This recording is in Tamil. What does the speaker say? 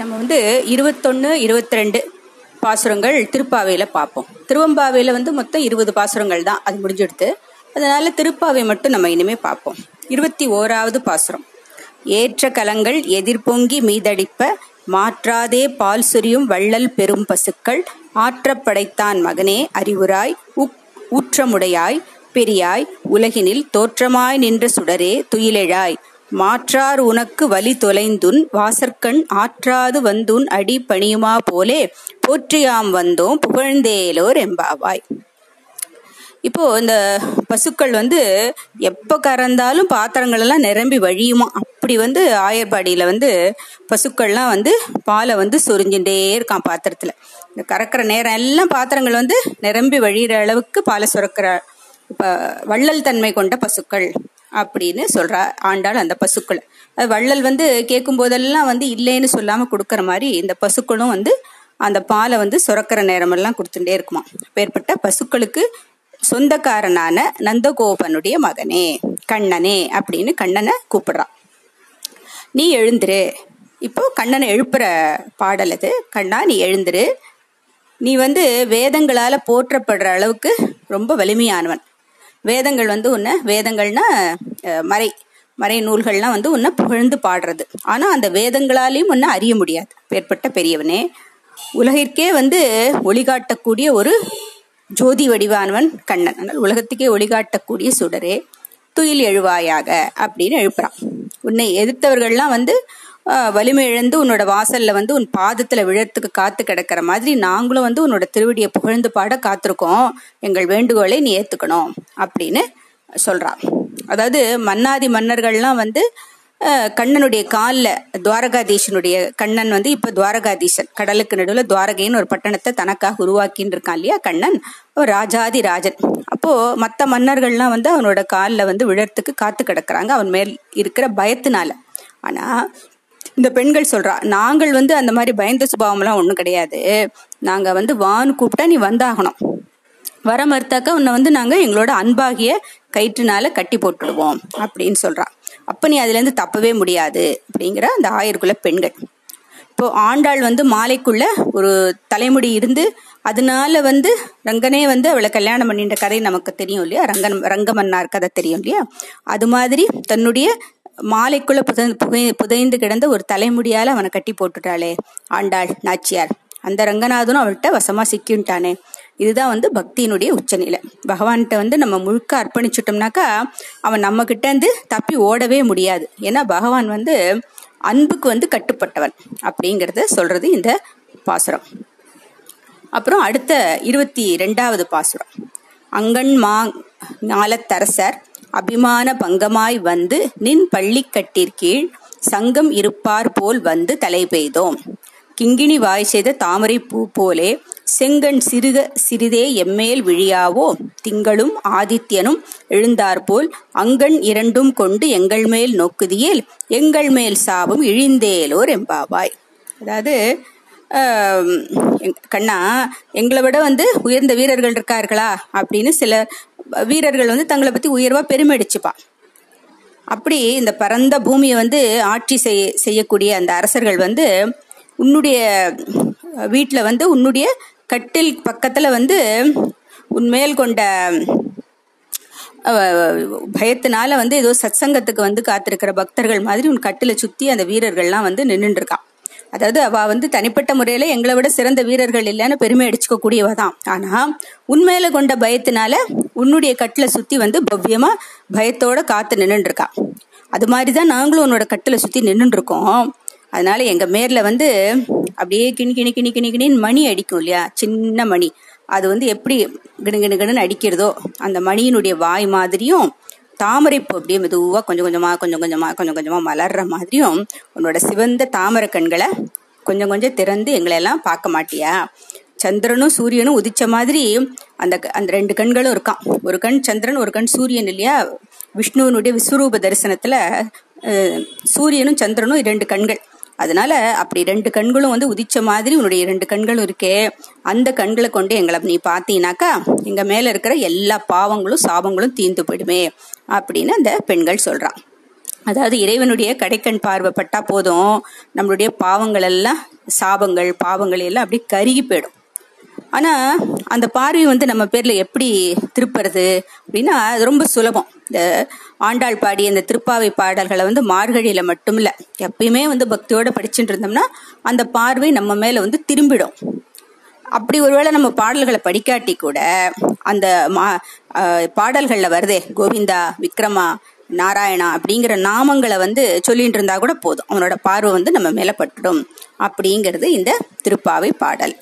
நம்ம வந்து இருபத்தொன்னு இருபத்தி ரெண்டு பாசுரங்கள் திருப்பாவையில பார்ப்போம். திருவம்பாவையில வந்து மொத்தம் இருபது பாசுரங்கள் தான் அது முடிஞ்செடுத்து. அதனால திருப்பாவை மட்டும் நம்ம இனிமே பார்ப்போம். இருபத்தி ஓராவது பாசுரம். ஏற்ற கலங்கள் எதிர்பொங்கி மீதடிப்ப மாற்றாதே பால் சுரியும் வள்ளல் பெரும் பசுக்கள் ஆற்றப்படைத்தான் மகனே அறிவுராய் உக் ஊற்றமுடையாய் பெரியாய் உலகினில் தோற்றமாய் நின்ற சுடரே துயிலெழாய். மாற்றார் உனக்கு வலி தொலைந்துன் வாசற்கண் ஆற்றாது வந்துன் அடி பணியுமா போலே போற்றியாம் வந்தோம் புகழ்ந்தேலோர் எம்பாவாய் இப்போ இந்த பசுக்கள் வந்து எப்ப கறந்தாலும் பாத்திரங்கள் எல்லாம் நிரம்பி வழியுமா? அப்படி வந்து ஆயர்பாடியில வந்து பசுக்கள்லாம் வந்து பாலை வந்து சொரிஞ்சுட்டே இருக்கான் பாத்திரத்துல. இந்த கறக்கிற நேரம் எல்லாம் பாத்திரங்கள் வந்து நிரம்பி வழியிற அளவுக்கு பாலை சுரக்கிற இப்ப வள்ளல் தன்மை கொண்ட பசுக்கள். அப்படின்னு சொல்றா ஆண்டாள் அந்த பசுக்களை. வள்ளல் வந்து கேட்கும் போதெல்லாம் வந்து இல்லைன்னு சொல்லாம கொடுக்கற மாதிரி இந்த பசுக்களும் வந்து அந்த பாலை வந்து சுரக்கிற நேரமெல்லாம் கொடுத்துட்டே இருக்குமா பேர்பட்ட பசுக்களுக்கு சொந்தக்காரனான நந்தகோபனுடைய மகனே கண்ணனே அப்படின்னு கண்ணனை கூப்பிடுறான் நீ எழுந்துரு. இப்போ கண்ணனை எழுப்புற பாடல் அது. கண்ணா நீ எழுந்துரு. நீ வந்து வேதங்களால போற்றப்படுற அளவுக்கு ரொம்ப வலிமையானவன். வேதங்கள் வந்து உன்னை வேதங்கள்னா மறை மறை நூல்கள்லாம் வந்து உன்னை புகழ்ந்து பாடுறது. ஆனா அந்த வேதங்களாலையும் உன்னை அறிய முடியாது. பேர்பட்ட பெரியவனே. உலகிற்கே வந்து ஒளிகாட்டக்கூடிய ஒரு ஜோதி வடிவானவன் கண்ணன். ஆனால் உலகத்துக்கே ஒளிகாட்டக்கூடிய சுடரே துயில் எழுவாயாக அப்படின்னு எழுப்புறான். உன்னை எதிர்த்தவர்கள்லாம் வந்து வலிமை இழந்து உன்னோட வாசல்ல வந்து உன் பாதத்துல விழத்துக்கு காத்து கிடக்கிற மாதிரி நாங்களும் வந்து உன்னோட திருவடியை புகழ்ந்து பாட காத்திருக்கோம். எங்கள் வேண்டுகோளை நீ ஏத்துக்கணும் அப்படின்னு சொல்றா அதாவது மன்னாதி மன்னர்கள்லாம் வந்து கண்ணனுடைய காலில் துவாரகாதீசனுடைய கண்ணன் வந்து இப்போ துவாரகாதீசன் கடலுக்கு நடுவில் துவாரகைன்னு ஒரு பட்டணத்தை தனக்காக உருவாக்கின்னு இருக்கான் இல்லையா கண்ணன்? ராஜாதி ராஜன். அப்போ மற்ற மன்னர்கள்லாம் வந்து அவனோட காலில் வந்து விழறதுக்கு காத்து கிடக்குறாங்க. அவன் மேல் இருக்கிற பயத்தினால. ஆனா இந்த பெண்கள் சொல்றா நாங்கள் வந்து அந்த மாதிரி பயந்த சுபாவம்லாம் ஒன்றும் கிடையாது. நாங்க வந்து வான்னு கூப்பிட்டா நீ வந்தாகணும். வர மறுத்தாக்க உன்னை வந்து நாங்க எங்களோட அன்பாகிய கயிற்றுனால கட்டி போட்டுடுவோம் அப்படின்னு சொல்றா. அப்ப நீ அதுல இருந்து தப்பவே முடியாது அப்படிங்கிற அந்த ஆயிரக்குள்ள பெண்கள். இப்போ ஆண்டாள் வந்து மாலைக்குள்ள ஒரு தலைமுடி இருந்து அதனால வந்து ரங்கனே வந்து அவளை கல்யாணம் பண்ணின்ற கதை நமக்கு தெரியும் இல்லையா? ரங்கன் ரங்கமன்னார் கதை தெரியும் இல்லையா? அது மாதிரி தன்னுடைய மாலைக்குள்ள புதைந்து புகை புதைந்து கிடந்த ஒரு தலைமுடியால் அவனை கட்டி போட்டுட்டாளே. ஆண்டாள் நாச்சியார். அந்த ரங்கநாதனும் அவள்கிட்ட வசமா சிக்கின்ட்டானே இதுதான் வந்து பக்தியினுடைய உச்சநிலை. பகவான்கிட்ட வந்து நம்ம முழுக்க அர்ப்பணிச்சுட்டோம்னாக்கா அவன் நம்ம கிட்ட இருந்து தப்பி ஓடவே முடியாது. ஏன்னா பகவான் வந்து அன்புக்கு வந்து கட்டுப்பட்டவன் அப்படிங்கறத சொல்றது இந்த பாசுரம். அப்புறம் அடுத்த இருபத்தி ரெண்டாவது பாசுரம். அங்கன் மா ஞாலத்தரசர் அபிமான பங்கமாய் வந்து நின் பள்ளிக்கட்டிற்கீழ் சங்கம் இருப்பார் போல் வந்து தலை பெய்தோம். கிங்கிணி வாய் செய்த தாமரை பூ போலே செங்கண் சிறுக சிறிதே எம்மேல் விழியாவோ? திங்களும் ஆதித்யனும் எழுந்தாற்போல் அங்கண் இரண்டும் கொண்டு எங்கள் மேல் நோக்குதியேல் எங்கள் மேல் சாபம் இழிந்தேலோர் எம்பாவாய் அதாவது கண்ணா எங்களை விட வந்து உயர்ந்த வீரர்கள் இருக்கார்களா? அப்படின்னு சில வீரர்கள் வந்து தங்களை பத்தி உயர்வா பெருமைடிச்சுப்பா அப்படி இந்த பரந்த பூமியை வந்து ஆட்சி செய்ய செய்யக்கூடிய அந்த அரசர்கள் வந்து உன்னுடைய வீட்டில் வந்து உன்னுடைய கட்டில் பக்கத்துல வந்து உன்மேல் கொண்ட பயத்தினால வந்து ஏதோ சத்சங்கத்துக்கு வந்து காத்திருக்கிற பக்தர்கள் மாதிரி உன் கட்டில சுத்தி அந்த வீரர்கள்லாம் வந்து நின்றுட்டு இருக்கான். அதாவது அவ வந்து தனிப்பட்ட முறையில எங்களை விட சிறந்த வீரர்கள் இல்லைன்னு பெருமை அடிச்சுக்க கூடியவ தான். ஆனா உண்மையில கொண்ட பயத்தினால உன்னுடைய கட்டில சுத்தி வந்து பவ்யமா பயத்தோட காத்து நின்றுருக்கா அது அது மாதிரிதான் நாங்களும் உன்னோட கட்டில சுத்தி நின்றுருக்கோம் அதனால எங்க மேர்ல வந்து அப்படியே கிணி கிணி கிணி கிணி கிணின்னு மணி அடிக்கும் இல்லையா? சின்ன மணி. அது வந்து எப்படி கிணு கிணு கிணுன்னு அடிக்கிறதோ அந்த மணியினுடைய வாய் மாதிரியும் தாமரைப்பூ அப்படியே மெதுவாக கொஞ்சம் கொஞ்சமாக கொஞ்சம் கொஞ்சமாக கொஞ்சம் கொஞ்சமாக மலர்ற மாதிரியும் உன்னோட சிவந்த தாமரை கண்களை கொஞ்சம் கொஞ்சம் திறந்து எங்களை எல்லாம் பார்க்க மாட்டியா? சந்திரனும் சூரியனும் உதிச்ச மாதிரி அந்த அந்த ரெண்டு கண்களும் இருக்கான் ஒரு கண் சந்திரன் ஒரு கண் சூரியன் இல்லையா? விஷ்ணுவனுடைய விஸ்வரூப தரிசனத்தில் சூரியனும் சந்திரனும் இரண்டு கண்கள். அதனால அப்படி ரெண்டு கண்களும் வந்து உதிச்ச மாதிரி உன்னுடைய ரெண்டு கண்களும் இருக்கே அந்த கண்களை கொண்டு எங்களை நீ பார்த்தீங்கன்னாக்கா எங்க மேல இருக்கிற எல்லா பாவங்களும் சாபங்களும் தீர்ந்து போயிடுமே அப்படின்னு அந்த பெண்கள் சொல்றான் அதாவது இறைவனுடைய கடைக்கண் பார்வை பட்டா போதும் நம்மளுடைய பாவங்கள் எல்லாம் சாபங்கள் பாவங்கள் எல்லாம் அப்படியே கருகி போயிடும். ஆனா அந்த பார்வை வந்து நம்ம பேர்ல எப்படி திருப்புறது அப்படின்னா அது ரொம்ப சுலபம். இந்த ஆண்டாள் பாடி அந்த திருப்பாவை பாடல்களை வந்து மார்கழியில மட்டும் இல்ல எப்பயுமே வந்து பக்தியோட படிச்சுட்டு இருந்தோம்னா அந்த பார்வை நம்ம மேல வந்து திரும்பிடும். அப்படி ஒருவேளை நம்ம பாடல்களை படிக்காட்டி கூட அந்த மா பாடல்கள்ல வருதே கோவிந்தா விக்ரமா நாராயணா அப்படிங்கிற நாமங்களை வந்து சொல்லிட்டு இருந்தா கூட போதும். அவனோட பார்வை வந்து நம்ம மேல பட்டுடும் அப்படிங்கிறது இந்த திருப்பாவை பாடல்.